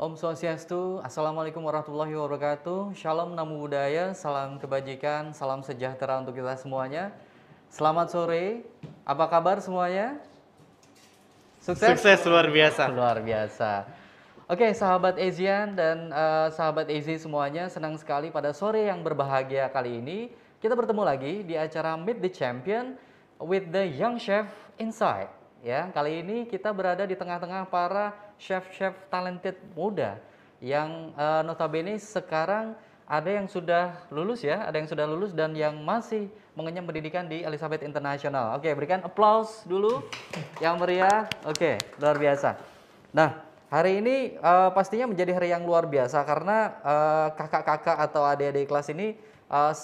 Om Swastiastu, Assalamualaikum warahmatullahi wabarakatuh. Shalom Namo Buddhaya, salam kebajikan, salam sejahtera untuk kita semuanya. Selamat sore, apa kabar semuanya? Sukses? Sukses luar biasa. Luar biasa. Oke, sahabat Asian dan uh, sahabat Asia semuanya, senang sekali pada sore yang berbahagia kali ini kita bertemu lagi di acara Meet the Champion with the Young Chef Inside. Ya, kali ini kita berada di tengah-tengah para chef-chef talented muda yang uh, notabene sekarang ada yang sudah lulus ya, ada yang sudah lulus dan yang masih mengenyam pendidikan di Elizabeth International. Oke, berikan applause dulu yang meriah. Oke, luar biasa. Nah, hari ini uh, pastinya menjadi hari yang luar biasa karena kakak-kakak uh, atau adik-adik kelas ini uh,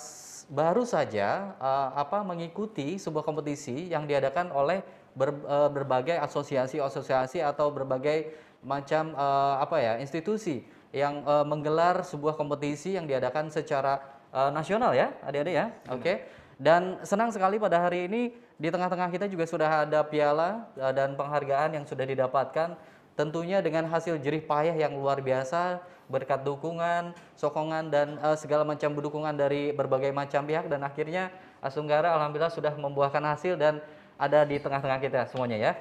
baru saja uh, apa mengikuti sebuah kompetisi yang diadakan oleh ber, uh, berbagai asosiasi-asosiasi atau berbagai macam uh, apa ya institusi yang uh, menggelar sebuah kompetisi yang diadakan secara uh, nasional ya adik-adik ya. Oke. Okay. dan senang sekali pada hari ini di tengah-tengah kita juga sudah ada piala uh, dan penghargaan yang sudah didapatkan. Tentunya dengan hasil jerih payah yang luar biasa berkat dukungan, sokongan dan uh, segala macam dukungan dari berbagai macam pihak. Dan akhirnya Asunggara alhamdulillah sudah membuahkan hasil dan ada di tengah-tengah kita semuanya ya.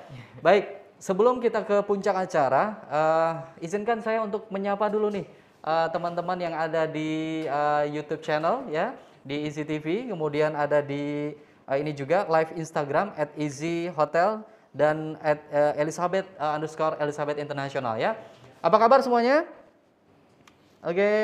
Baik, sebelum kita ke puncak acara, uh, izinkan saya untuk menyapa dulu nih eh, teman-teman uh, yang ada di uh, YouTube channel ya, di Easy TV, kemudian ada di uh, ini juga live Instagram at Easy Hotel dan at uh, Elizabeth uh, underscore Elizabeth International ya. Apa kabar semuanya? Oke. Okay.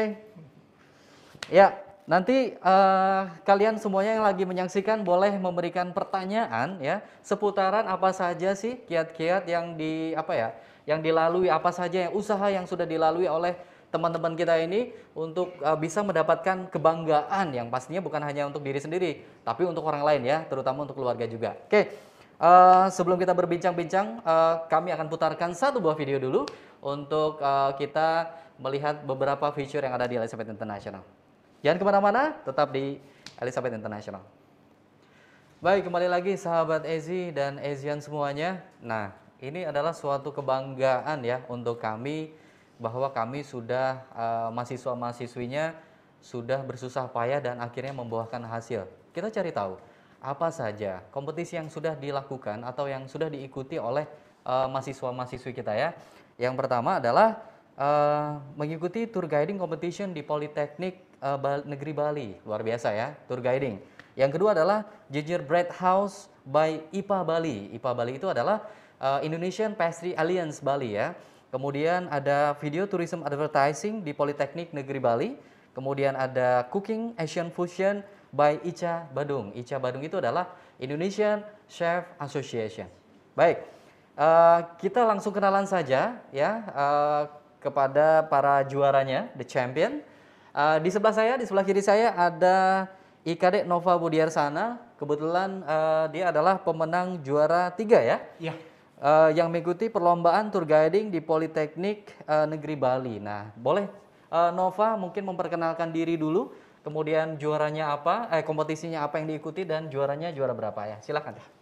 Ya, Nanti uh, kalian semuanya yang lagi menyaksikan boleh memberikan pertanyaan ya seputaran apa saja sih kiat-kiat yang di apa ya yang dilalui apa saja yang usaha yang sudah dilalui oleh teman-teman kita ini untuk uh, bisa mendapatkan kebanggaan yang pastinya bukan hanya untuk diri sendiri tapi untuk orang lain ya terutama untuk keluarga juga. Oke. Uh, sebelum kita berbincang-bincang, uh, kami akan putarkan satu buah video dulu untuk uh, kita melihat beberapa feature yang ada di Elizabeth International. Jangan ke mana-mana, tetap di Elizabeth International. Baik, kembali lagi sahabat Ezi dan Ezian semuanya. Nah, ini adalah suatu kebanggaan ya untuk kami bahwa kami sudah uh, mahasiswa-mahasiswinya sudah bersusah payah dan akhirnya membuahkan hasil. Kita cari tahu apa saja kompetisi yang sudah dilakukan atau yang sudah diikuti oleh uh, mahasiswa-mahasiswi kita ya. Yang pertama adalah uh, mengikuti tour guiding competition di Politeknik uh, Negeri Bali. Luar biasa ya, tour guiding. Yang kedua adalah Gingerbread House by IPA Bali. IPA Bali itu adalah uh, Indonesian Pastry Alliance Bali ya. Kemudian ada Video Tourism Advertising di Politeknik Negeri Bali. Kemudian ada Cooking Asian Fusion by Ica Badung. Ica Badung itu adalah Indonesian Chef Association. Baik, uh, kita langsung kenalan saja ya uh, kepada para juaranya, the champion. Uh, di sebelah saya, di sebelah kiri saya ada IKD Nova Budiarsana. Kebetulan uh, dia adalah pemenang juara tiga ya. Iya. Uh, yang mengikuti perlombaan tour guiding di Politeknik uh, Negeri Bali. Nah, boleh uh, Nova mungkin memperkenalkan diri dulu, kemudian juaranya apa, eh kompetisinya apa yang diikuti dan juaranya juara berapa ya? Silakan.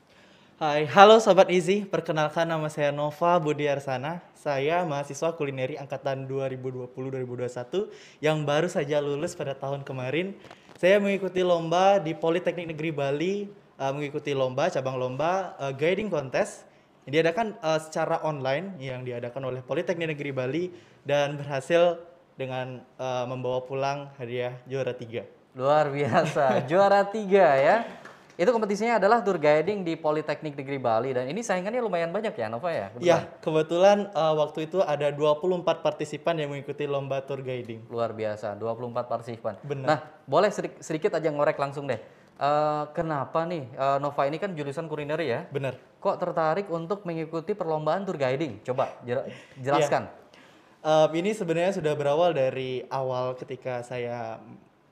Hai, halo Sobat Easy. Perkenalkan nama saya Nova Budiarsana. Saya mahasiswa kulineri angkatan 2020-2021 yang baru saja lulus pada tahun kemarin. Saya mengikuti lomba di Politeknik Negeri Bali, uh, mengikuti lomba, cabang lomba uh, guiding contest yang diadakan uh, secara online yang diadakan oleh Politeknik Negeri Bali dan berhasil dengan uh, membawa pulang hadiah juara tiga. Luar biasa, juara tiga ya. Itu kompetisinya adalah tour guiding di Politeknik Negeri Bali dan ini saingannya lumayan banyak ya Nova ya? Iya, kebetulan uh, waktu itu ada 24 partisipan yang mengikuti lomba tour guiding. Luar biasa, 24 partisipan. Benar. Nah, boleh sedikit, sedikit aja ngorek langsung deh. Uh, kenapa nih uh, Nova ini kan jurusan kuliner ya? Benar. Kok tertarik untuk mengikuti perlombaan tour guiding? Coba jelaskan. Yeah. Uh, ini sebenarnya sudah berawal dari awal ketika saya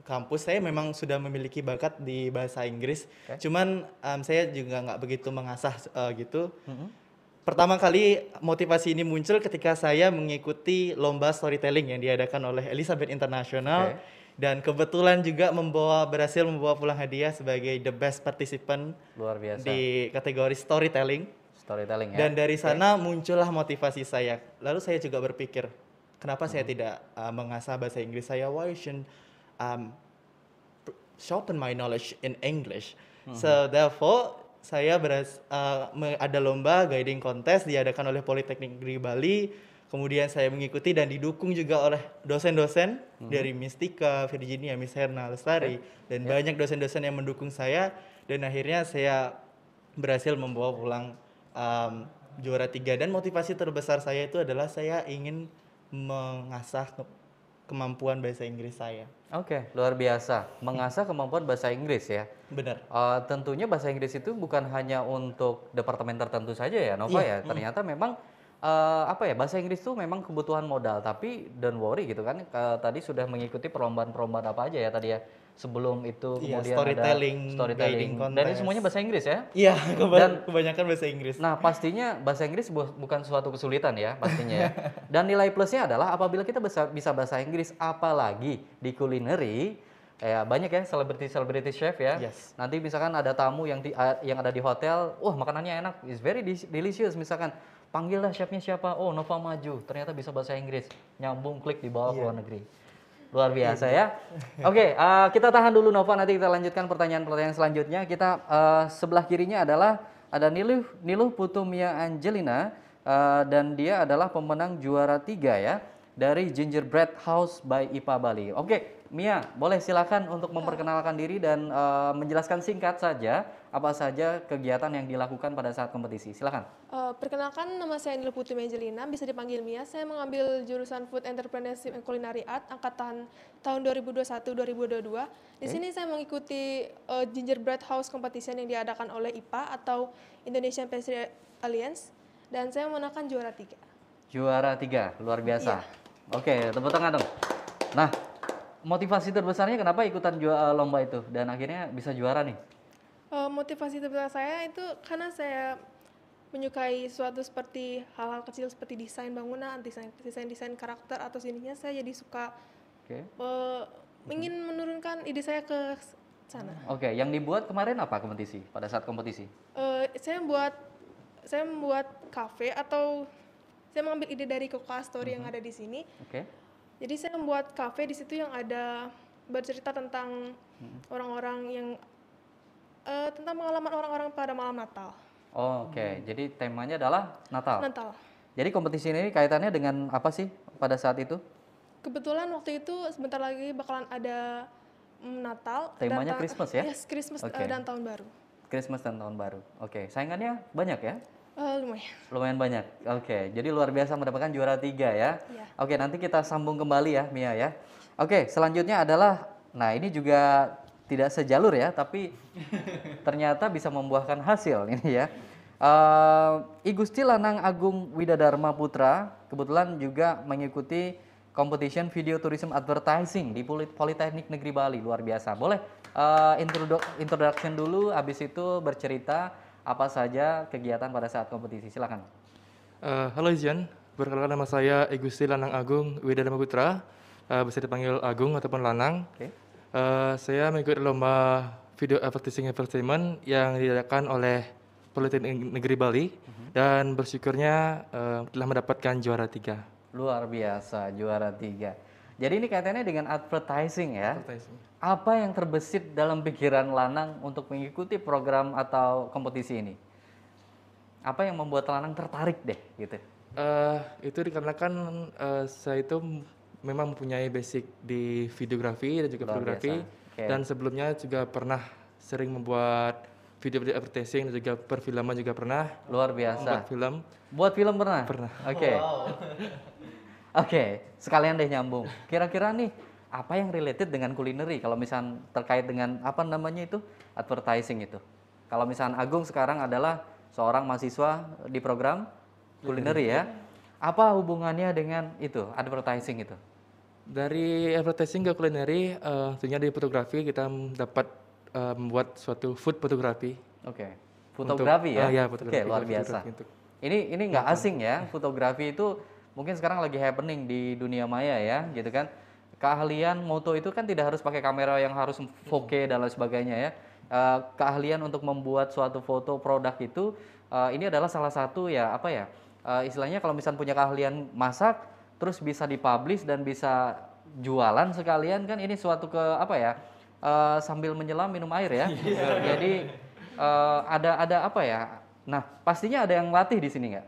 kampus saya memang sudah memiliki bakat di bahasa Inggris. Okay. Cuman um, saya juga nggak begitu mengasah uh, gitu. Mm-hmm. Pertama kali motivasi ini muncul ketika saya mengikuti lomba storytelling yang diadakan oleh Elizabeth International okay. dan kebetulan juga membawa berhasil membawa pulang hadiah sebagai the best participant luar biasa di kategori storytelling. Storytelling ya. Dan dari sana okay. muncullah motivasi saya. Lalu saya juga berpikir kenapa saya tidak uh, mengasah bahasa Inggris saya? Why should um, sharpen my knowledge in English? So therefore saya beras uh, ada lomba guiding contest diadakan oleh Politeknik Negeri Bali. Kemudian saya mengikuti dan didukung juga oleh dosen-dosen dari Mistika, Virginia, Miss Herna, Lestari dan banyak dosen-dosen yang mendukung saya dan akhirnya saya berhasil membawa pulang um, juara tiga dan motivasi terbesar saya itu adalah saya ingin mengasah ke- kemampuan bahasa Inggris saya. Oke, luar biasa. Mengasah kemampuan bahasa Inggris ya. Benar. Eh, tentunya bahasa Inggris itu bukan hanya untuk departemen tertentu saja ya, Nova Iya, ya. Ternyata memang eh, apa ya bahasa Inggris itu memang kebutuhan modal. Tapi don't worry gitu kan. eh, tadi sudah mengikuti perlombaan-perlombaan apa aja ya tadi ya. Sebelum itu Iya, kemudian storytelling, ada storytelling. Dan ini semuanya bahasa Inggris ya. Iya, keba- Dan- kebanyakan bahasa Inggris. Nah, pastinya bahasa Inggris bu- bukan suatu kesulitan ya, pastinya ya. Dan nilai plusnya adalah apabila kita bisa, bisa bahasa Inggris, apalagi di culinary, ya banyak ya selebriti-selebriti chef ya. Yes. Nanti misalkan ada tamu yang di, yang ada di hotel, wah makanannya enak, is very delicious misalkan. Panggillah chefnya siapa? Oh, Nova Maju. Ternyata bisa bahasa Inggris. Nyambung klik dibawa ke luar negeri. Luar biasa ya. Oke, eh, kita tahan dulu Nova. Nanti kita lanjutkan pertanyaan-pertanyaan selanjutnya. Kita eh, sebelah kirinya adalah ada Niluh Niluh Putumia Angelina eh, dan dia adalah pemenang juara tiga ya dari Gingerbread House by IPA Bali. Oke, Mia, boleh silakan untuk memperkenalkan diri dan eh, menjelaskan singkat saja apa saja kegiatan yang dilakukan pada saat kompetisi. Silakan. Eh, perkenalkan nama saya Nil Putri Mejelina, bisa dipanggil Mia. Saya mengambil jurusan Food Entrepreneurship and Culinary Art angkatan tahun 2021-2022. Di sini saya mengikuti eh, Gingerbread House Competition yang diadakan oleh IPA atau Indonesian Pastry Alliance dan saya memenangkan juara tiga. Juara tiga, luar biasa. Oke, tepuk tangan dong. Nah, motivasi terbesarnya kenapa ikutan ju- eh, lomba itu dan akhirnya bisa juara nih? Eh, motivasi terbesar saya itu karena saya menyukai suatu seperti hal-hal kecil seperti desain bangunan, desain desain desain karakter atau sininya saya jadi suka Oke. eh, ingin menurunkan ide saya ke sana. Oke, yang dibuat kemarin apa kompetisi? Pada saat kompetisi? Eh, saya membuat saya membuat kafe atau saya mengambil ide dari Coca Story yang ada di sini. Oke. Jadi saya membuat kafe di situ yang ada bercerita tentang orang-orang yang eh, tentang pengalaman orang-orang pada malam Natal. Oh, Oke, jadi temanya adalah Natal. Natal. Jadi kompetisi ini kaitannya dengan apa sih pada saat itu? Kebetulan waktu itu sebentar lagi bakalan ada mm, Natal. dan Temanya ta- Christmas ya? Yes, Christmas eh, Oke. dan tahun baru. Christmas dan tahun baru. Oke, saingannya banyak ya? Eh, lumayan. Lumayan banyak. Oke, jadi luar biasa mendapatkan juara tiga ya. Iya. Oke, nanti kita sambung kembali ya, Mia ya. Oke, selanjutnya adalah, nah ini juga tidak sejalur ya, tapi ternyata bisa membuahkan hasil ini ya. Eh, I Gusti Lanang Agung Widadharma Putra kebetulan juga mengikuti competition video tourism advertising di Poli- Politeknik Negeri Bali luar biasa. Boleh eh, introdu- introduction dulu, habis itu bercerita apa saja kegiatan pada saat kompetisi. Silakan. Eh, halo Izian, perkenalkan nama saya Egusti Lanang Agung Widadharma Putra, Eh, bisa dipanggil Agung ataupun Lanang. Oke. Eh, saya mengikuti lomba video advertising entertainment yang diadakan oleh Politeknik Negeri Bali dan bersyukurnya eh, telah mendapatkan juara tiga. Luar biasa, juara tiga. Jadi ini kaitannya dengan advertising ya. Advertising. Apa yang terbesit dalam pikiran Lanang untuk mengikuti program atau kompetisi ini? Apa yang membuat Lanang tertarik deh gitu? Eh, itu dikarenakan eh, saya itu memang mempunyai basic di videografi dan juga Luar fotografi biasa. Oke. dan sebelumnya juga pernah sering membuat video-video advertising dan juga perfilman juga pernah Luar biasa. membuat film. Buat film pernah? Pernah. Oke. Oke, sekalian deh nyambung. Kira-kira nih apa yang related dengan culinary kalau misal terkait dengan apa namanya itu advertising itu. Kalau misal Agung sekarang adalah seorang mahasiswa di program culinary ya. Apa hubungannya dengan itu advertising itu? Dari advertising ke culinary, eh, tentunya dari fotografi kita dapat eh, membuat suatu food fotografi. Oke. Fotografi Untuk- ya? ah, ya, Oke, fotografi, luar fotografi biasa. untuk- Ini ini nggak asing ya, fotografi itu mungkin sekarang lagi happening di dunia maya ya, gitu kan. Keahlian moto itu kan tidak harus pakai kamera yang harus 4K dan lain sebagainya ya. Eh, keahlian untuk membuat suatu foto produk itu eh, ini adalah salah satu ya apa ya? eh, istilahnya kalau misalnya punya keahlian masak, terus bisa dipublish dan bisa jualan sekalian kan ini suatu ke apa ya? eh, sambil menyelam minum air ya. Jadi eh, ada ada apa ya? Nah, pastinya ada yang latih di sini nggak?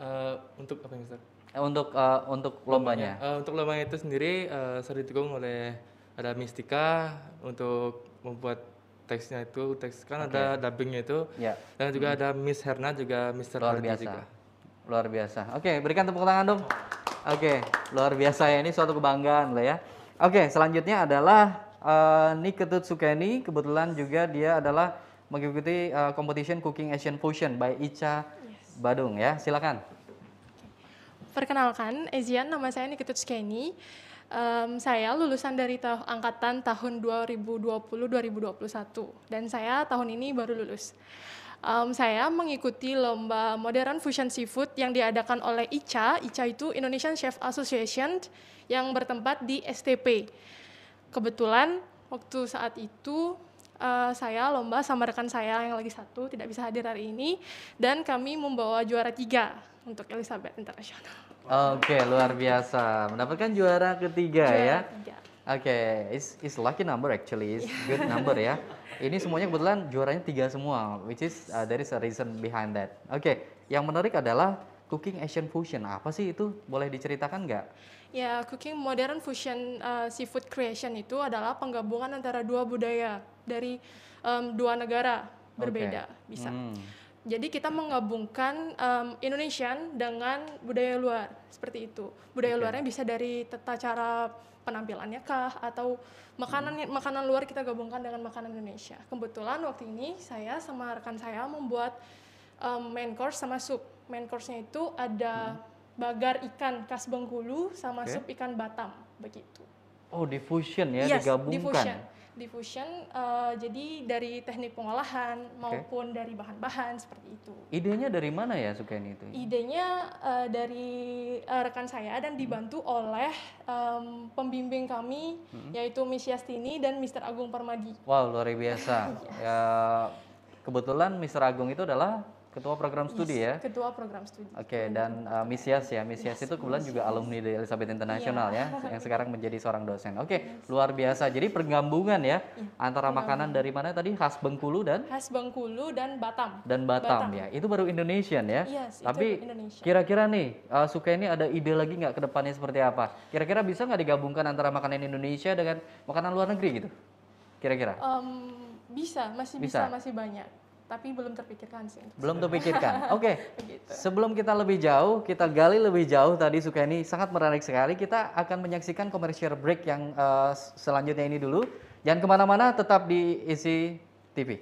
Eh, untuk apa yang Ustaz? Eh, Untuk eh, untuk lombanya. Eh, untuk lombanya itu sendiri eh, saya didukung oleh ada Mistika untuk membuat teksnya itu teks kan ada dubbingnya itu Ya. dan juga ada Miss Herna juga Mr. Luar biasa. juga. Luar biasa. Oke, berikan tepuk tangan dong. Oke, luar biasa ya ini suatu kebanggaan lah ya. Oke, selanjutnya adalah eh, Niketut Sukeni. Kebetulan juga dia adalah mengikuti eh, competition Cooking Asian Fusion by Ica Badung ya. Silakan. Perkenalkan, Ezian, nama saya Nikitut Skeni. Em, saya lulusan dari ta- angkatan tahun 2020-2021 dan saya tahun ini baru lulus. Em, saya mengikuti lomba Modern Fusion Seafood yang diadakan oleh ICA. ICA itu Indonesian Chef Association yang bertempat di STP. Kebetulan waktu saat itu eh, saya lomba sama rekan saya yang lagi satu tidak bisa hadir hari ini dan kami membawa juara tiga untuk Elizabeth International. Oke, luar biasa. Mendapatkan juara ketiga ya. Juara tiga. Oke, it's, it's lucky number actually, it's good number ya. Ini semuanya kebetulan juaranya tiga semua, which is uh, there is a reason behind that. Oke, yang menarik adalah cooking Asian fusion. Apa sih itu? Boleh diceritakan nggak? Ya, cooking modern fusion uh, seafood creation itu adalah penggabungan antara dua budaya dari em, dua negara berbeda, bisa. Hmm. Jadi kita menggabungkan em, Indonesian dengan budaya luar seperti itu. Budaya Oke. luarnya bisa dari tata cara penampilannya kah atau makanan makanan luar kita gabungkan dengan makanan Indonesia. Kebetulan waktu ini saya sama rekan saya membuat em, main course sama sup. Main course-nya itu ada bagar ikan khas Bengkulu sama Oke. sup ikan Batam begitu. Oh, diffusion ya, Yes, digabungkan. diffusion. Diffusion, eh, jadi dari teknik pengolahan maupun dari bahan-bahan seperti itu. Idenya dari mana ya Sukeni itu? Idenya eh, dari eh, rekan saya dan dibantu oleh em, pembimbing kami yaitu Miss Yastini dan Mr. Agung Permadi. Wow, luar biasa. ya, kebetulan Mr. Agung itu adalah ketua program studi ya. Ketua program studi. Oke, dan uh, Miss Yas ya, Miss Yas itu kebetulan juga alumni dari Elizabeth International ya, yang sekarang menjadi seorang dosen. Oke, luar biasa. Jadi pergabungan ya antara makanan dari mana tadi khas Bengkulu dan Khas Bengkulu dan Batam. dan Batam, Batam. ya. Itu baru Indonesian ya. Yes, itu Tapi kira-kira nih, uh, Suka ini ada ide lagi nggak ke depannya seperti apa? Kira-kira bisa nggak digabungkan antara makanan Indonesia dengan makanan luar negeri gitu? Kira-kira? Bisa, masih Bisa. bisa, masih banyak. Tapi belum terpikirkan sih. Belum terpikirkan. Oke. Begitu. Sebelum kita lebih jauh, kita gali lebih jauh tadi Sukeni sangat menarik sekali. Kita akan menyaksikan commercial break yang eh, selanjutnya ini dulu. Jangan ke mana-mana, tetap di Easy TV.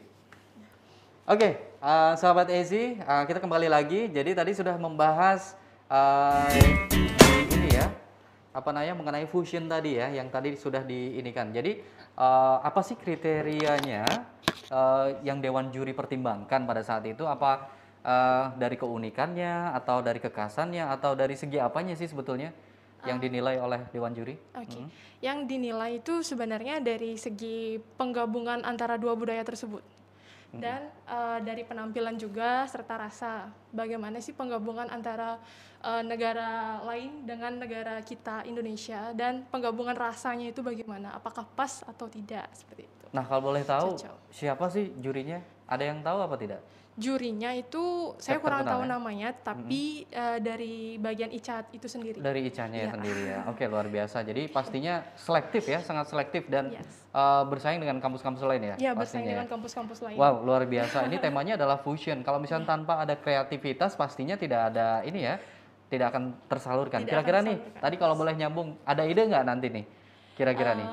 Oke, eh, sahabat Easy, eh, kita kembali lagi. Jadi tadi sudah membahas eh, ini ya, apa namanya mengenai fusion tadi ya, yang tadi sudah diinikan. Jadi eh, apa sih kriterianya eh, yang Dewan Juri pertimbangkan pada saat itu? Apa eh, dari keunikannya, atau dari kekasannya, atau dari segi apanya sih sebetulnya yang dinilai oleh Dewan Juri? Oke, yang dinilai itu sebenarnya dari segi penggabungan antara dua budaya tersebut. Dan eh, dari penampilan juga serta rasa. Bagaimana sih penggabungan antara eh, negara lain dengan negara kita Indonesia dan penggabungan rasanya itu bagaimana? Apakah pas atau tidak seperti itu? Nah, kalau boleh tahu Cocok. siapa sih jurinya? Ada yang tahu apa tidak? Jurinya itu saya kurang tahu ya? namanya, tapi eh, dari bagian ICAT itu sendiri. Dari Icanya ya Iya. sendiri ya. Oke, luar biasa. Jadi pastinya selektif ya, sangat selektif dan Yes. eh, bersaing dengan kampus-kampus lain ya. Ya, bersaing ya. dengan kampus-kampus lain. Wow, luar biasa. Ini temanya adalah fusion. Kalau misalnya tanpa ada kreativitas, pastinya tidak ada ini ya, tidak akan tersalurkan. Kira-kira nih, tadi kalau boleh nyambung, ada ide nggak nanti nih? Kira-kira nih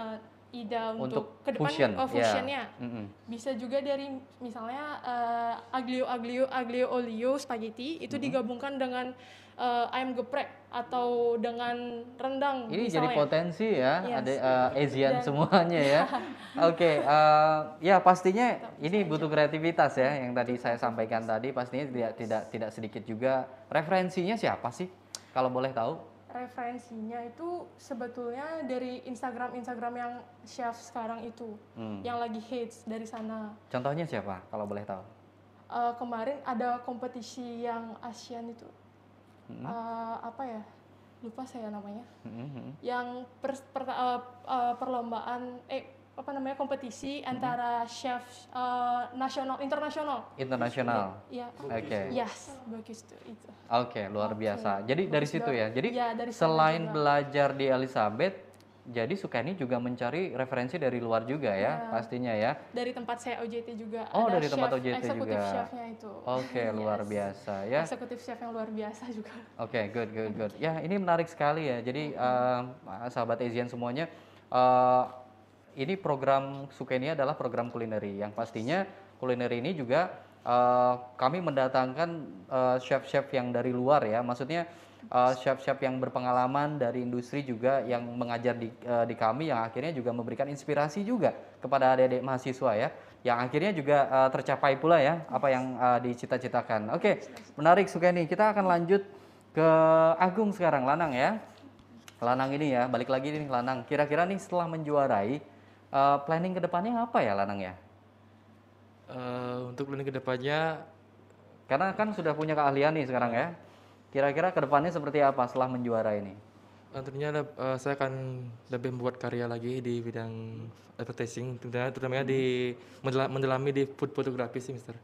Ide untuk untuk, ke depan fusion. oh, ya. fusionnya Mm-mm. bisa juga dari misalnya eh, aglio aglio aglio olio spaghetti itu digabungkan dengan eh, ayam geprek atau dengan rendang Ini jadi misalnya. potensi ya, Yes. ada eh, Asian Dan- semuanya ya. Oke, eh, ya pastinya ini butuh kreativitas ya, yang tadi saya sampaikan tadi pastinya tidak tidak tidak sedikit juga. Referensinya siapa sih? Kalau boleh tahu? Referensinya itu sebetulnya dari Instagram Instagram yang chef sekarang itu Hmm. yang lagi hits dari sana Contohnya siapa? Kalau boleh tahu? Eh, kemarin ada kompetisi yang ASEAN itu Hmm. Eh, apa ya lupa saya namanya. Mhm. Yang per, per- eh, eh, perlombaan eh apa namanya kompetisi antara chef eh, nasional internasional. Internasional. Iya. Oke. Yes, bagus tuh itu. Oke, luar biasa. Jadi dari situ ya. Jadi Iya, dari selain juga. belajar di Elizabeth, jadi Sukani juga mencari referensi dari luar juga ya, Iya. pastinya ya. Dari tempat saya OJT juga. Oh, ada dari tempat chef, OJT eksekutif juga. chefnya itu. Oke, luar Yes. biasa ya. Eksekutif chef yang luar biasa juga. Oke, good, good, good. Ya, ini menarik sekali ya. Jadi eh, sahabat Asian semuanya, eh, ini program Sukeni adalah program kulineri yang pastinya kulineri ini juga eh, kami mendatangkan eh, chef-chef yang dari luar ya. Maksudnya eh, chef-chef yang berpengalaman dari industri juga yang mengajar di, eh, di kami yang akhirnya juga memberikan inspirasi juga kepada adik-adik mahasiswa ya. Yang akhirnya juga eh, tercapai pula ya apa yang eh, dicita-citakan. Oke, menarik Sukeni. Kita akan lanjut ke Agung sekarang, Lanang ya. Lanang ini ya, balik lagi nih Lanang. Kira-kira nih setelah menjuarai, eh, planning ke depannya apa ya Lanang ya? Eh, untuk planning ke depannya Karena kan sudah punya keahlian nih sekarang ya. Kira-kira ke depannya seperti apa setelah menjuara ini? eh, tentunya eh, saya akan lebih membuat karya lagi di bidang advertising, terutama, terutama di mendela- mendalami di food fotografi sih, Mister.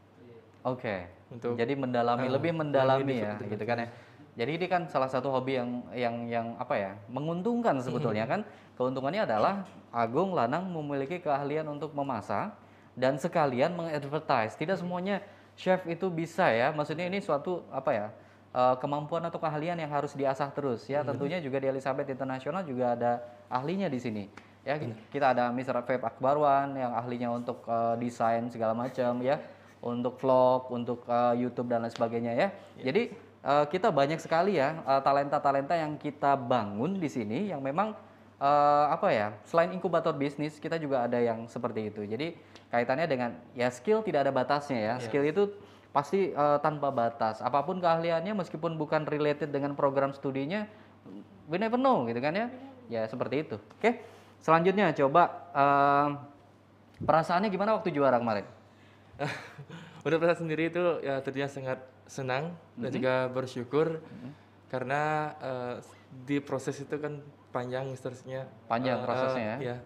Oke. Untuk Jadi mendalami Ah, lebih mendalami di ya, gitu kan ya. Jadi ini kan salah satu hobi yang yang yang apa ya? menguntungkan sebetulnya kan. Keuntungannya adalah Agung Lanang memiliki keahlian untuk memasak dan sekalian mengadvertise. Tidak semuanya chef itu bisa ya. Maksudnya ini suatu apa ya? eh, kemampuan atau keahlian yang harus diasah terus ya. Tentunya juga di Elizabeth International juga ada ahlinya di sini. Ya, kita ada Mr. Feb Akbarwan yang ahlinya untuk eh, desain segala macam ya untuk vlog, untuk uh, YouTube dan lain sebagainya ya. Jadi uh, kita banyak sekali ya uh, talenta-talenta yang kita bangun di sini yang memang uh, apa ya? Selain inkubator bisnis, kita juga ada yang seperti itu. Jadi kaitannya dengan ya skill tidak ada batasnya ya. Skill itu pasti uh, tanpa batas. Apa pun keahliannya meskipun bukan related dengan program studinya, we never know gitu kan ya. Ya seperti itu. Oke. Selanjutnya coba uh, perasaannya gimana waktu juara kemarin? Untuk saya sendiri itu ya tentunya sangat senang dan juga bersyukur karena eh, di proses itu kan panjang misternya. Panjang Eh, prosesnya ya. eh, Iya.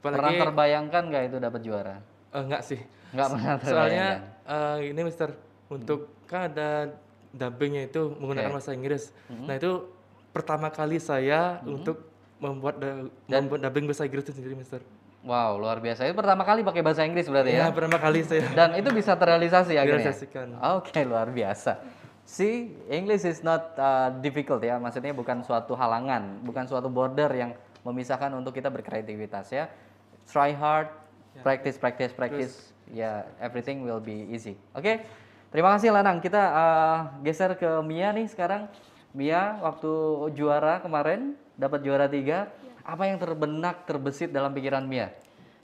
Pernah Apalagi terbayangkan nggak itu dapat juara? eh, enggak sih. Nggak pernah Soalnya eh, ini Mister untuk kan ada dubbingnya itu menggunakan Oke. bahasa Inggris. Nah itu pertama kali saya untuk membuat da- membuat dubbing bahasa Inggris itu sendiri Mister. Wow, luar biasa. Itu pertama kali pakai bahasa Inggris berarti ya? Ya pertama kali saya Dan itu bisa terrealisasi akhirnya? Direalisasikan. Oke, luar biasa. See, English is not uh, difficult ya. Maksudnya bukan suatu halangan, bukan suatu border yang memisahkan untuk kita berkreativitas ya. Try hard, practice, practice, practice. Ya, everything will be easy. Oke, terima kasih Lanang. Kita uh, geser ke Mia nih sekarang. Mia, waktu juara kemarin, dapat juara tiga. Apa yang terbenak, terbesit dalam pikiran Mia?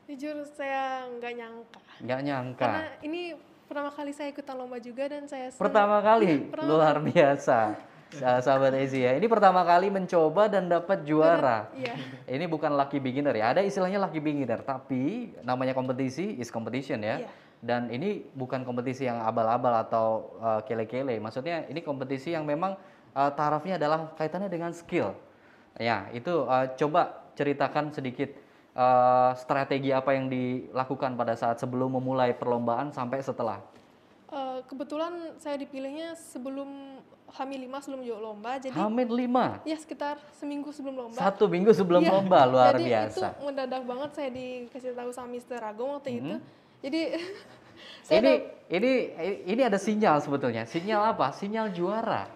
Jujur saya nggak nyangka. Nggak nyangka. Karena ini pertama kali saya ikutan lomba juga dan saya. Pertama kali, luar biasa. Sa- Sahabat Ezi ya, ini pertama kali mencoba dan dapat juara. Iya. Ini bukan lucky beginner ya, ada istilahnya lucky beginner, tapi namanya kompetisi is competition ya. Iya. Dan ini bukan kompetisi yang abal-abal atau uh, kele-kele, maksudnya ini kompetisi yang memang uh, tarafnya adalah kaitannya dengan skill. Ya, itu uh, coba ceritakan sedikit uh, strategi apa yang dilakukan pada saat sebelum memulai perlombaan sampai setelah. Eh, kebetulan saya dipilihnya sebelum Hamil 5 sebelum juga lomba. Jadi Hamid 5. ya sekitar seminggu sebelum lomba. Satu minggu sebelum Iya, lomba luar jadi biasa. itu mendadak banget saya dikasih tahu sama Mr. Agung waktu itu. Hmm. Jadi saya Ini dap- ini ini ada sinyal sebetulnya. Sinyal apa? Sinyal juara.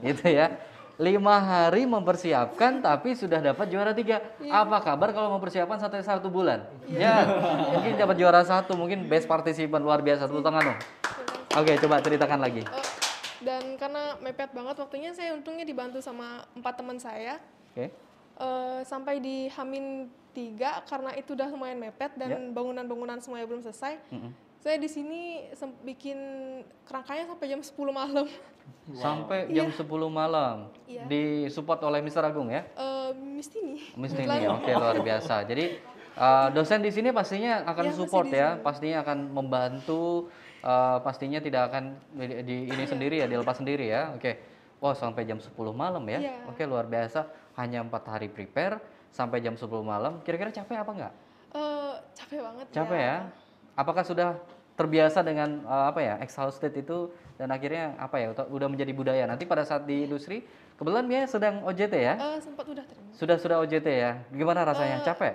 Gitu ya. Lima hari mempersiapkan tapi sudah dapat juara tiga. Iya. Apa kabar kalau mempersiapkan satu satu bulan? Ya, mungkin dapat juara satu, mungkin best participant luar biasa. Tepuk tangan dong. Oke, coba ceritakan lagi. eh, dan karena mepet banget waktunya saya untungnya dibantu sama empat teman saya. Oke. Eh, sampai di Hamin 3 karena itu udah lumayan mepet Ya. dan bangunan-bangunan semuanya belum selesai. Saya di sini sem- bikin kerangkanya sampai jam 10 malam. Sampai jam 10 malam. Iya. Disupport oleh Mr. Agung ya. Eh, mesti nih. Mesti nih, oke luar biasa. Jadi uh, dosen di sini pastinya akan Ya, masih support ya, pastinya akan membantu, uh, pastinya tidak akan di, di- ini sendiri ya, dilepas sendiri ya. Oke, Wah, sampai jam 10 malam ya? Iya. Oke, luar biasa. Hanya empat hari prepare sampai jam 10 malam. Kira-kira capek apa enggak? Eh, capek banget Capek ya? Apakah sudah terbiasa dengan eh, apa ya exhausted itu dan akhirnya apa ya udah menjadi budaya. Nanti pada saat di industri kebetulan Mia sedang OJT ya? Eh, sempat udah terima. sudah sudah OJT ya? Gimana rasanya? Eh, capek?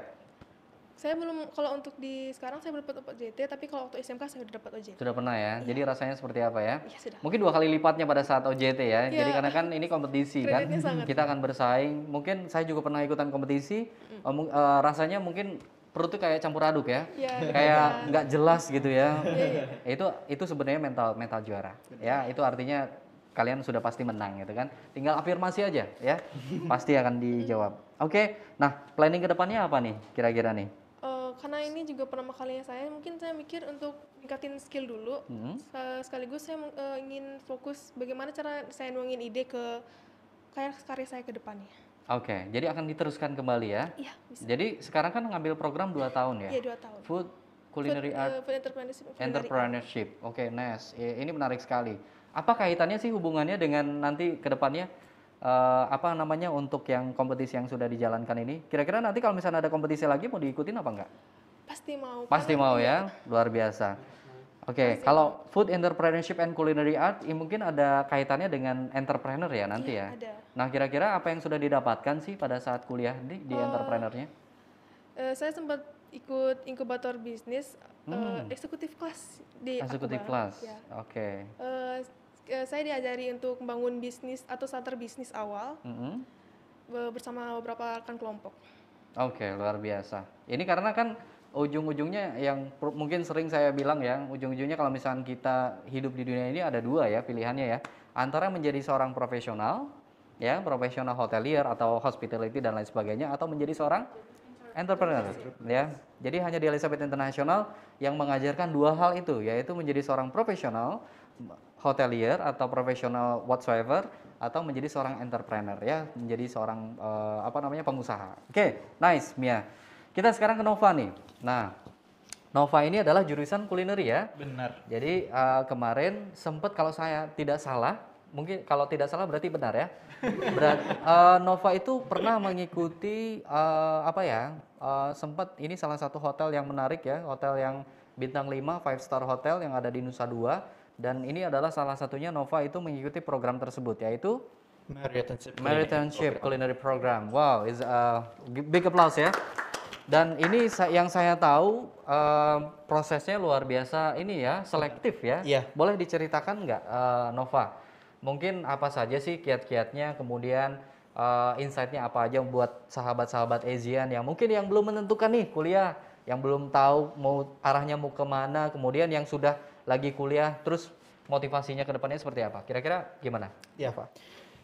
Saya belum kalau untuk di sekarang saya belum dapat OJT, tapi kalau waktu SMK saya udah dapat OJT. sudah pernah ya? Jadi rasanya seperti apa ya? Iya sudah. mungkin dua kali lipatnya pada saat OJT ya. Jadi Iya. karena kan ini kompetisi kan sangat. kita akan bersaing. Mungkin saya juga pernah ikutan kompetisi. Mu- eh, rasanya mungkin perut tuh kayak campur aduk ya Iya. kayak nggak jelas gitu ya. Iya, itu itu sebenarnya mental mental juara. Ya, itu artinya kalian sudah pasti menang gitu kan. Tinggal afirmasi aja ya. pasti akan dijawab. Oke. Nah, planning ke depannya apa nih kira-kira nih? Eh, karena ini juga pertama kalinya saya, mungkin saya mikir untuk ningkatin skill dulu. Hmm. Se- Sekaligus saya eh, ingin fokus bagaimana cara saya nuangin ide ke kayak karya saya ke depannya. Oke, jadi akan diteruskan kembali ya. Iya, bisa. Jadi sekarang kan ngambil program 2 tahun ya. Iya, dua tahun. Food Culinary Food, Art eh, food entrepreneurship. Entrepreneurship. Oke, nice. I- Ini menarik sekali. Apa kaitannya sih hubungannya dengan nanti ke depannya eh, apa namanya untuk yang kompetisi yang sudah dijalankan ini? Kira-kira nanti kalau misalnya ada kompetisi lagi mau diikutin apa enggak? Pasti mau. Pasti mau ya. Luar biasa. Oke, kalau food entrepreneurship and culinary art mungkin ada kaitannya dengan entrepreneur ya nanti ya. Iya, ada. Nah, kira-kira apa yang sudah didapatkan sih pada saat kuliah di, di entrepreneurnya? Eh, saya sempat ikut inkubator bisnis eh, eksekutif kelas di Hmm. Executive Akuba. class. Ya. Oke. Eh, eh, saya diajari untuk membangun bisnis atau starter bisnis awal Mm-mm. be- bersama beberapa rekan kelompok. Oke, luar biasa. Ini karena kan ujung-ujungnya yang mungkin sering saya bilang ya, ujung-ujungnya kalau misalnya kita hidup di dunia ini ada dua ya pilihannya ya. Antara menjadi seorang profesional, ya, profesional hotelier atau hospitality dan lain sebagainya, atau menjadi seorang entrepreneur, ya. Jadi hanya di Elizabeth International yang mengajarkan dua hal itu, yaitu menjadi seorang profesional hotelier atau profesional whatsoever atau menjadi seorang entrepreneur ya, menjadi seorang eh, apa namanya pengusaha. Oke, nice Mia. Kita sekarang ke Nova nih. Nah, Nova ini adalah jurusan kulineri ya. Benar. Jadi eh, kemarin sempat kalau saya tidak salah, mungkin kalau tidak salah berarti benar ya. Berat, eh, Nova itu pernah mengikuti eh, apa ya? eh, sempat ini salah satu hotel yang menarik ya, hotel yang bintang 5 five star hotel yang ada di Nusa Dua dan ini adalah salah satunya Nova itu mengikuti program tersebut yaitu Marriott and Ship Maritime Culinary Program. Wow, is a big applause ya. Dan ini yang saya tahu eh, prosesnya luar biasa ini ya, selektif ya. Iya. Boleh diceritakan nggak eh, Nova? Mungkin apa saja sih kiat-kiatnya, kemudian eh, insight-nya apa aja buat sahabat-sahabat Asian yang mungkin yang belum menentukan nih kuliah, yang belum tahu mau arahnya mau ke mana, kemudian yang sudah lagi kuliah, terus motivasinya ke depannya seperti apa? Kira-kira gimana? Ya,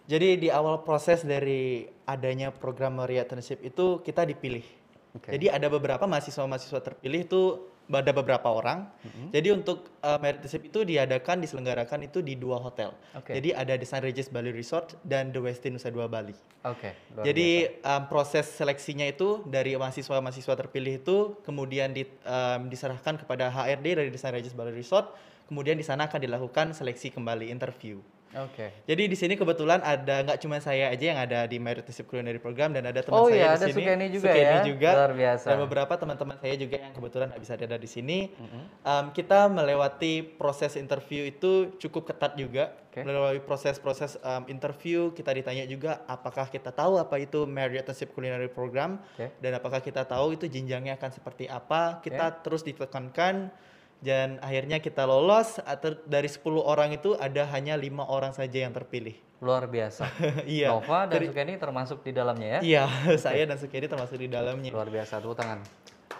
Jadi di awal proses dari adanya program Marriott Internship itu kita dipilih. Oke. Jadi ada beberapa mahasiswa-mahasiswa terpilih itu ada beberapa orang. Mm-hmm. Jadi untuk uh, Marriott Internship itu diadakan diselenggarakan itu di dua hotel. Oke. Jadi ada Sun Regis Bali Resort dan The Westin Nusa Dua Bali. Oke. luar Jadi um, proses seleksinya itu dari mahasiswa-mahasiswa terpilih itu kemudian di- um, diserahkan kepada HRD dari The Sun Regis Bali Resort. Kemudian di sana akan dilakukan seleksi kembali interview. Oke. Jadi di sini kebetulan ada nggak cuma saya aja yang ada di Merit Internship Culinary Program dan ada teman Oh saya iya, di ada sini. Sukeni juga Sukeni ya? juga. Luar biasa. Dan beberapa teman-teman saya juga yang kebetulan nggak bisa ada di sini. Um, kita melewati proses interview itu cukup ketat juga. Oke. Melalui proses-proses um, interview kita ditanya juga apakah kita tahu apa itu Merit Internship Culinary Program Oke. dan apakah kita tahu itu jenjangnya akan seperti apa. Kita terus ditekankan dan akhirnya kita lolos atau dari 10 orang itu ada hanya lima orang saja yang terpilih. Luar biasa. iya. Nova dan Dari- Sukeni termasuk di dalamnya ya. Iya, saya dan Sukedi termasuk di dalamnya. Luar biasa, tepuk tangan.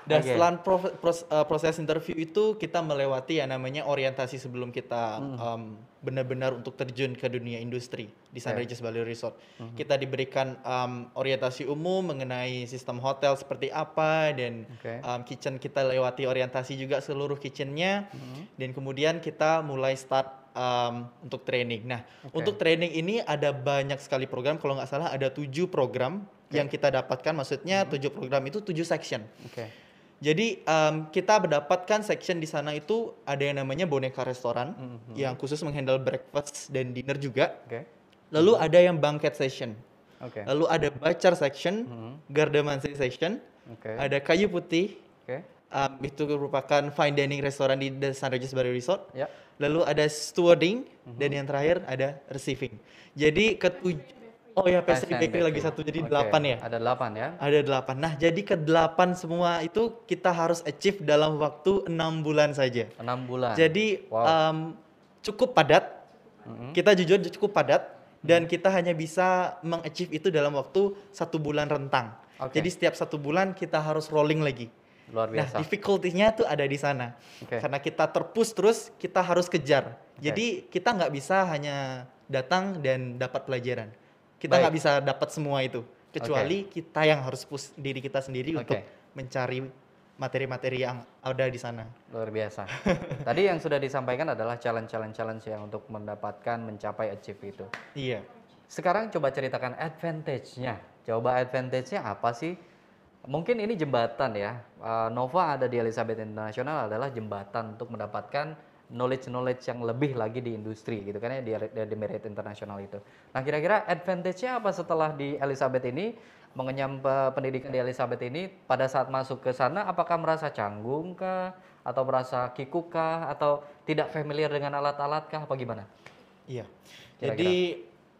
Dan Oke. setelah prov- pros- eh, proses interview itu kita melewati yang namanya orientasi sebelum kita Hmm. em, benar-benar untuk terjun ke dunia industri di Sun Oke. Regis Bali Resort. Hmm. Kita diberikan em, orientasi umum mengenai sistem hotel seperti apa dan Oke. em, kitchen kita lewati orientasi juga seluruh kitchennya Hmm. dan kemudian kita mulai start em, untuk training. Nah, untuk training ini ada banyak sekali program. Kalau nggak salah ada tujuh program yang kita dapatkan. Maksudnya Hmm. tujuh program itu tujuh section. Oke. Jadi em, kita mendapatkan section di sana itu ada yang namanya boneka restoran Mhm. yang khusus menghandle breakfast dan dinner juga. Oke. lalu ada yang banquet session, Oke. lalu ada bacar section, gardamansi session, Oke. ada kayu putih, Oke. um, itu merupakan fine dining restoran di The Sun Regis Bali Resort. Ya. Lalu ada stewarding dan yang terakhir ada receiving. Jadi ketujuh Oh ya pastry bakery and lagi bakery. satu jadi Oke, delapan ya. Ada delapan ya. Ada delapan. Nah jadi ke delapan semua itu kita harus achieve dalam waktu enam bulan saja. Enam bulan. Jadi Wow. um, cukup padat. Kita jujur cukup padat dan kita hanya bisa mengachieve itu dalam waktu satu bulan rentang. Oke. Jadi setiap satu bulan kita harus rolling lagi. Luar Nah, biasa. difficulty-nya tuh ada di sana. Oke. Karena kita terpus terus, kita harus kejar. Jadi kita nggak bisa hanya datang dan dapat pelajaran. Kita nggak bisa dapat semua itu. Kecuali kita yang harus push diri kita sendiri Oke. untuk mencari materi-materi yang ada di sana. Luar biasa. Tadi yang sudah disampaikan adalah challenge-challenge challenge yang untuk mendapatkan mencapai achieve itu. Iya. Sekarang coba ceritakan advantage-nya. Coba advantage-nya apa sih? Mungkin ini jembatan ya. Uh, Nova ada di Elizabeth International adalah jembatan untuk mendapatkan knowledge-knowledge yang lebih lagi di industri gitu kan ya di, di Merit International itu. Nah kira-kira advantage-nya apa setelah di Elizabeth ini mengenyam pe- pendidikan di Elizabeth ini pada saat masuk ke sana apakah merasa canggung kah atau merasa kikuk kah atau tidak familiar dengan alat-alat kah apa gimana? Iya. Kira-kira. Jadi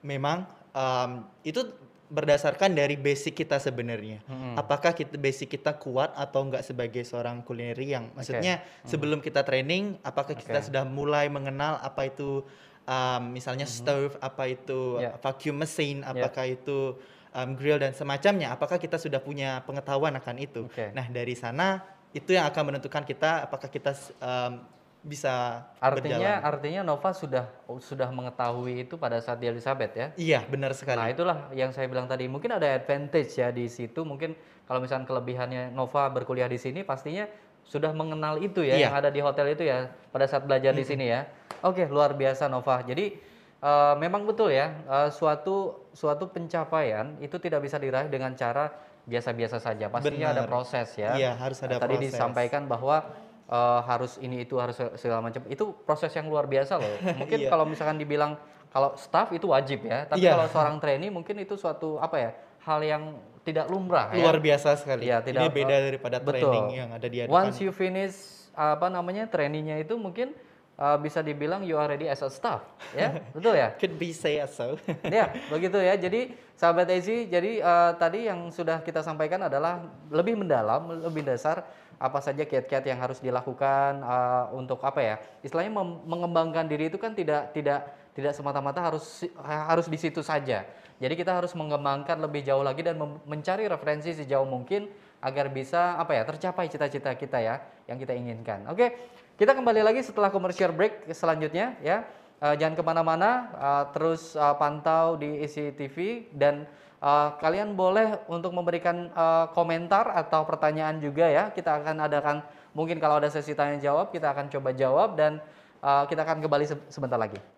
memang um, itu berdasarkan dari basic kita sebenarnya. Apakah kita basic kita kuat atau enggak sebagai seorang kulineri yang maksudnya sebelum kita training apakah kita Oke. sudah mulai mengenal apa itu um, misalnya stove, apa itu Ya. vacuum mesin, apakah itu um, grill dan semacamnya, apakah kita sudah punya pengetahuan akan itu. Oke. Nah, dari sana itu yang akan menentukan kita apakah kita um, bisa Artinya berjalan. artinya Nova sudah sudah mengetahui itu pada saat di Elizabeth ya. Iya, benar sekali. Nah, itulah yang saya bilang tadi. Mungkin ada advantage ya di situ. Mungkin kalau misalnya kelebihannya Nova berkuliah di sini pastinya sudah mengenal itu ya Iya. yang ada di hotel itu ya pada saat belajar di sini ya. Oke, luar biasa Nova. Jadi eh, memang betul ya eh, suatu suatu pencapaian itu tidak bisa diraih dengan cara biasa-biasa saja. Pastinya ada Benar. proses ya. Iya, harus ada Tadi proses. disampaikan bahwa eh, harus ini itu harus segala macam. Itu proses yang luar biasa loh. Mungkin Iya. kalau misalkan dibilang kalau staff itu wajib ya, tapi Iya. kalau seorang trainee mungkin itu suatu apa ya? hal yang tidak lumrah ya. luar biasa sekali. Iya, tidak Ini beda eh, daripada betul. training yang ada di hadapan. Once you finish apa namanya trainingnya itu mungkin eh, bisa dibilang you are ready as a staff, ya, betul ya? Could be say so. ya, begitu ya. Jadi sahabat Ezi, jadi eh, tadi yang sudah kita sampaikan adalah lebih mendalam, lebih dasar apa saja kiat-kiat yang harus dilakukan eh, untuk apa ya? Istilahnya mengembangkan diri itu kan tidak tidak tidak semata-mata harus harus di situ saja. Jadi kita harus mengembangkan lebih jauh lagi dan mencari referensi sejauh mungkin agar bisa apa ya tercapai cita-cita kita ya yang kita inginkan. Oke, kita kembali lagi setelah commercial break selanjutnya ya. Eh, jangan ke mana-mana, eh, terus eh, pantau di isi TV dan eh, kalian boleh untuk memberikan eh, komentar atau pertanyaan juga ya. Kita akan adakan mungkin kalau ada sesi tanya jawab kita akan coba jawab dan eh, kita akan kembali se- sebentar lagi.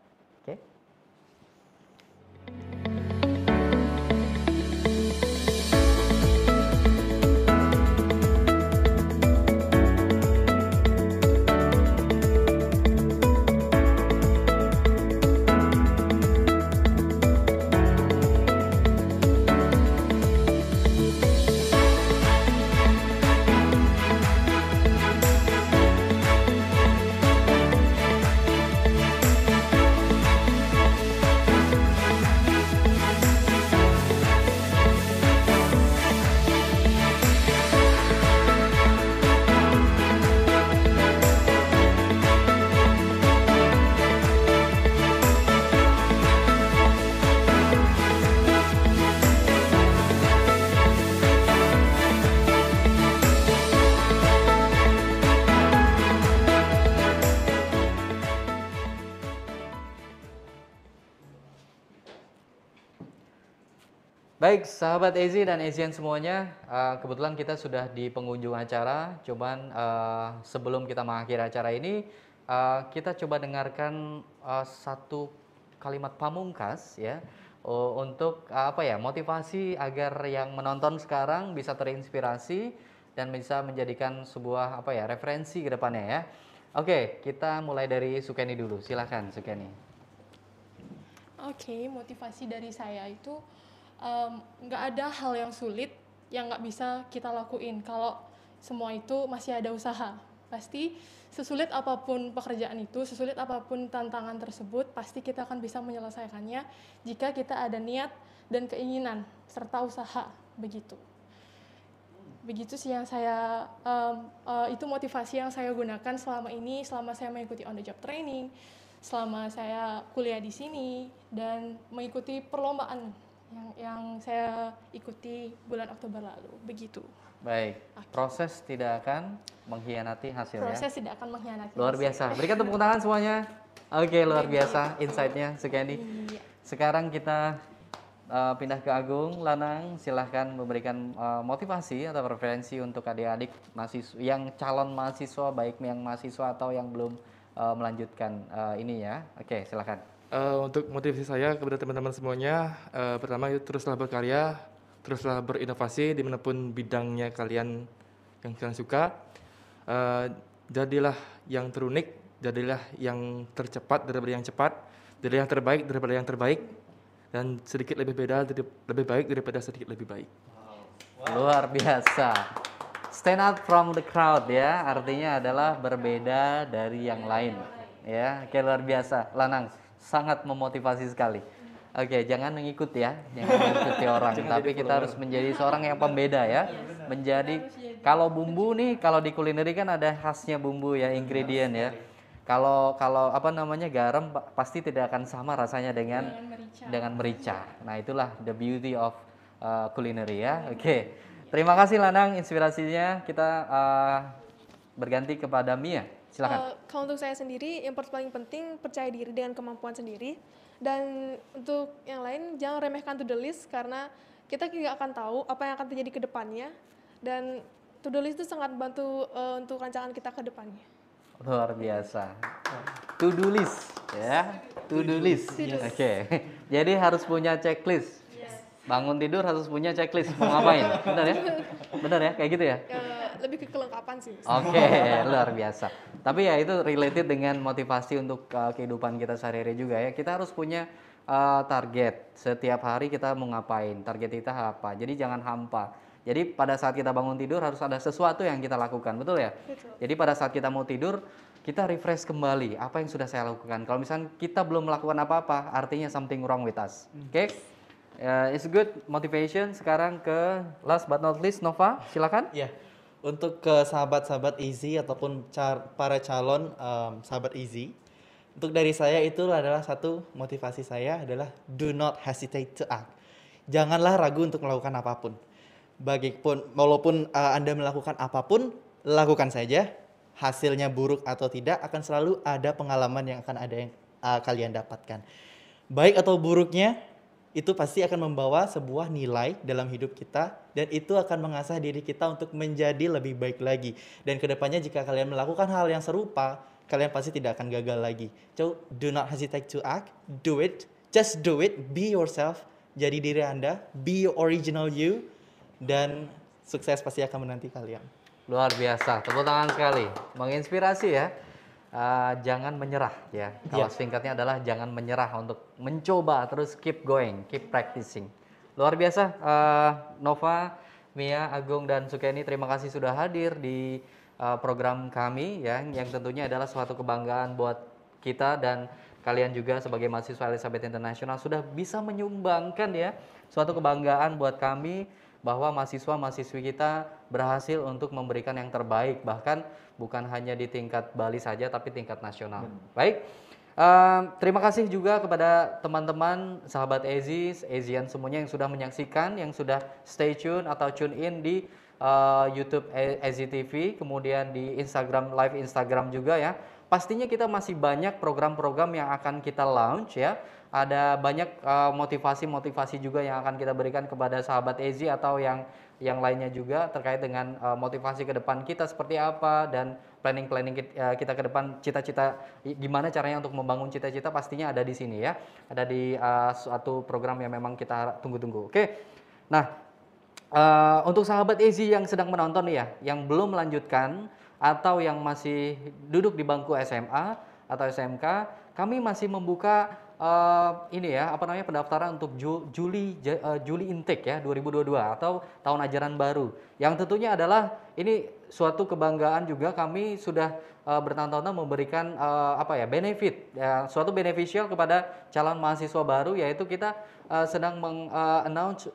Baik, sahabat Ezi dan Ezian semuanya, eh, kebetulan kita sudah di pengunjung acara. Cuman eh, sebelum kita mengakhiri acara ini, eh, kita coba dengarkan eh, satu kalimat pamungkas ya eh, untuk eh, apa ya motivasi agar yang menonton sekarang bisa terinspirasi dan bisa menjadikan sebuah apa ya referensi ke depannya ya. Oke, kita mulai dari Sukeni dulu. Silakan Sukeni. Oke, motivasi dari saya itu nggak ada hal yang sulit yang nggak bisa kita lakuin kalau semua itu masih ada usaha. Pasti sesulit apa pun pekerjaan itu, sesulit apa pun tantangan tersebut, pasti kita akan bisa menyelesaikannya jika kita ada niat dan keinginan serta usaha begitu. Begitu sih yang saya em, eh, itu motivasi yang saya gunakan selama ini, selama saya mengikuti on the job training, selama saya kuliah di sini dan mengikuti perlombaan yang yang saya ikuti bulan Oktober lalu. Begitu. Baik, proses tidak akan mengkhianati hasilnya. Proses tidak akan mengkhianati. Luar hasil. biasa. Berikan tepuk tangan semuanya. Oke, luar biasa insight-nya. Iya. Sekarang kita uh, pindah ke Agung. Lanang, silahkan memberikan uh, motivasi atau referensi untuk adik-adik mahasiswa yang calon mahasiswa, baik yang mahasiswa atau yang belum uh, melanjutkan uh, ini ya. Oke, silahkan. Eh, untuk motivasi saya kepada teman-teman semuanya, eh, pertama teruslah berkarya, teruslah berinovasi di mana pun bidangnya kalian yang kalian suka. Eh, jadilah yang terunik, jadilah yang tercepat daripada yang cepat, jadilah yang terbaik daripada yang terbaik, dan sedikit lebih beda, lebih baik daripada sedikit lebih baik. Luar biasa. Stand out from the crowd ya, artinya adalah berbeda dari yang lain. Ya, oke luar biasa. Lanang, sangat memotivasi sekali. Oke, jangan mengikuti ya, jangan mengikuti orang, tapi kita harus menjadi seorang yang pembeda ya. Menjadi kalau bumbu nih, kalau di kulineri kan ada khasnya bumbu ya, ingredient ya. Kalau kalau apa namanya garam pa- pasti tidak akan sama rasanya dengan dengan merica. Nah, itulah the beauty of uh, culinary ya. Oke. Terima kasih Lanang inspirasinya. Kita uh, berganti kepada Mia. Silakan. Eh, kalau untuk saya sendiri, yang paling penting percaya diri dengan kemampuan sendiri. Dan untuk yang lain, jangan remehkan to the list karena kita tidak akan tahu apa yang akan terjadi ke depannya. Dan to the list itu sangat membantu eh, untuk rancangan kita ke depannya. Luar biasa. To do list ya. To do list. Oke. Jadi harus punya checklist. Bangun tidur harus punya checklist mau ngapain. Benar ya? Benar ya? Kayak gitu ya? Eh, lebih ke kelengkapan sih. Oke, luar biasa. Tapi ya itu related dengan motivasi untuk uh, kehidupan kita sehari-hari juga ya. Kita harus punya uh, target. Setiap hari kita mau ngapain, target kita apa. Jadi jangan hampa. Jadi pada saat kita bangun tidur harus ada sesuatu yang kita lakukan, betul ya? Jadi pada saat kita mau tidur, kita refresh kembali apa yang sudah saya lakukan. Kalau misalnya kita belum melakukan apa-apa, artinya something wrong with us. Oke? Uh, it's good motivation. Sekarang ke last but not least Nova, silakan. Ya, untuk ke sahabat-sahabat Easy ataupun para calon em, sahabat Easy, untuk dari saya itu adalah satu motivasi saya adalah do not hesitate to act. Janganlah ragu untuk melakukan apa pun. Bagipun walaupun eh, Anda melakukan apa pun, lakukan saja. Hasilnya buruk atau tidak akan selalu ada pengalaman yang akan ada yang eh, kalian dapatkan. Baik atau buruknya itu pasti akan membawa sebuah nilai dalam hidup kita dan itu akan mengasah diri kita untuk menjadi lebih baik lagi. Dan ke depannya jika kalian melakukan hal yang serupa kalian pasti tidak akan gagal lagi. So do not hesitate to act. Do it. Just do it. Be yourself. Jadi diri anda. Be original you. Dan sukses pasti akan menanti kalian. Luar biasa, tepuk tangan sekali. Menginspirasi ya. Uh, jangan menyerah ya. Kalau singkatnya adalah jangan menyerah untuk mencoba terus keep going, keep practicing. Luar biasa, uh, Nova, Mia, Agung dan Sukeni terima kasih sudah hadir di uh, program kami ya, yang tentunya adalah suatu kebanggaan buat kita dan kalian juga sebagai mahasiswa Elizabeth International sudah bisa menyumbangkan ya suatu kebanggaan buat kami bahwa mahasiswa-mahasiswi kita berhasil untuk memberikan yang terbaik bahkan bukan hanya di tingkat Bali saja tapi tingkat nasional. Baik. Ehm, terima kasih juga kepada teman-teman sahabat Ezi, Ezian semuanya yang sudah menyaksikan, yang sudah stay tune atau tune in di eh, YouTube Ezi TV, kemudian di Instagram live Instagram juga ya. Pastinya kita masih banyak program-program yang akan kita launch ya. Ada banyak eh, motivasi-motivasi juga yang akan kita berikan kepada sahabat Ezi atau yang yang lainnya juga terkait dengan eh, motivasi ke depan kita seperti apa dan planning-planning kit- eh, kita ke depan cita-cita gimana caranya untuk membangun cita-cita pastinya ada di sini ya. Ada di eh, suatu program yang memang kita tunggu-tunggu. Oke. Nah, Eh, untuk sahabat Ezi yang sedang menonton ya, yang belum melanjutkan atau yang masih duduk di bangku SMA atau SMK, kami masih membuka eh, ini ya apa namanya pendaftaran untuk Ju- Juli eh, Juli intake ya 2022 atau tahun ajaran baru. Yang tentunya adalah ini suatu kebanggaan juga kami sudah eh, bertahun-tahun memberikan eh, apa ya benefit ya, suatu beneficial kepada calon mahasiswa baru yaitu kita eh, sedang meng-announce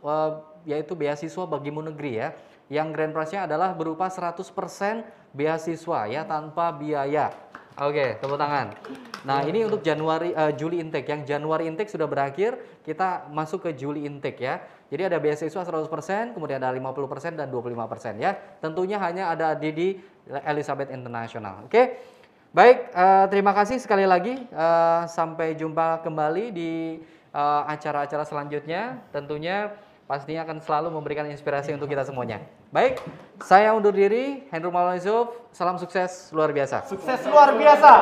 yaitu beasiswa bagi negeri ya. Yang grand prize-nya adalah berupa 100% beasiswa ya tanpa biaya. Oke, tepuk tangan. Nah, ini untuk Januari eh, Juli intake. Yang Januari intake sudah berakhir, kita masuk ke Juli intake ya. Jadi ada beasiswa 100%, kemudian ada 50% dan 25% ya. Tentunya hanya ada di di Elizabeth International. Oke. Baik, eh, terima kasih sekali lagi. Eh, sampai jumpa kembali di acara-acara selanjutnya. Tentunya pastinya akan selalu memberikan inspirasi untuk kita semuanya. Baik, saya undur diri. Hendro Maulana Yusuf. Salam sukses luar biasa. Sukses luar biasa.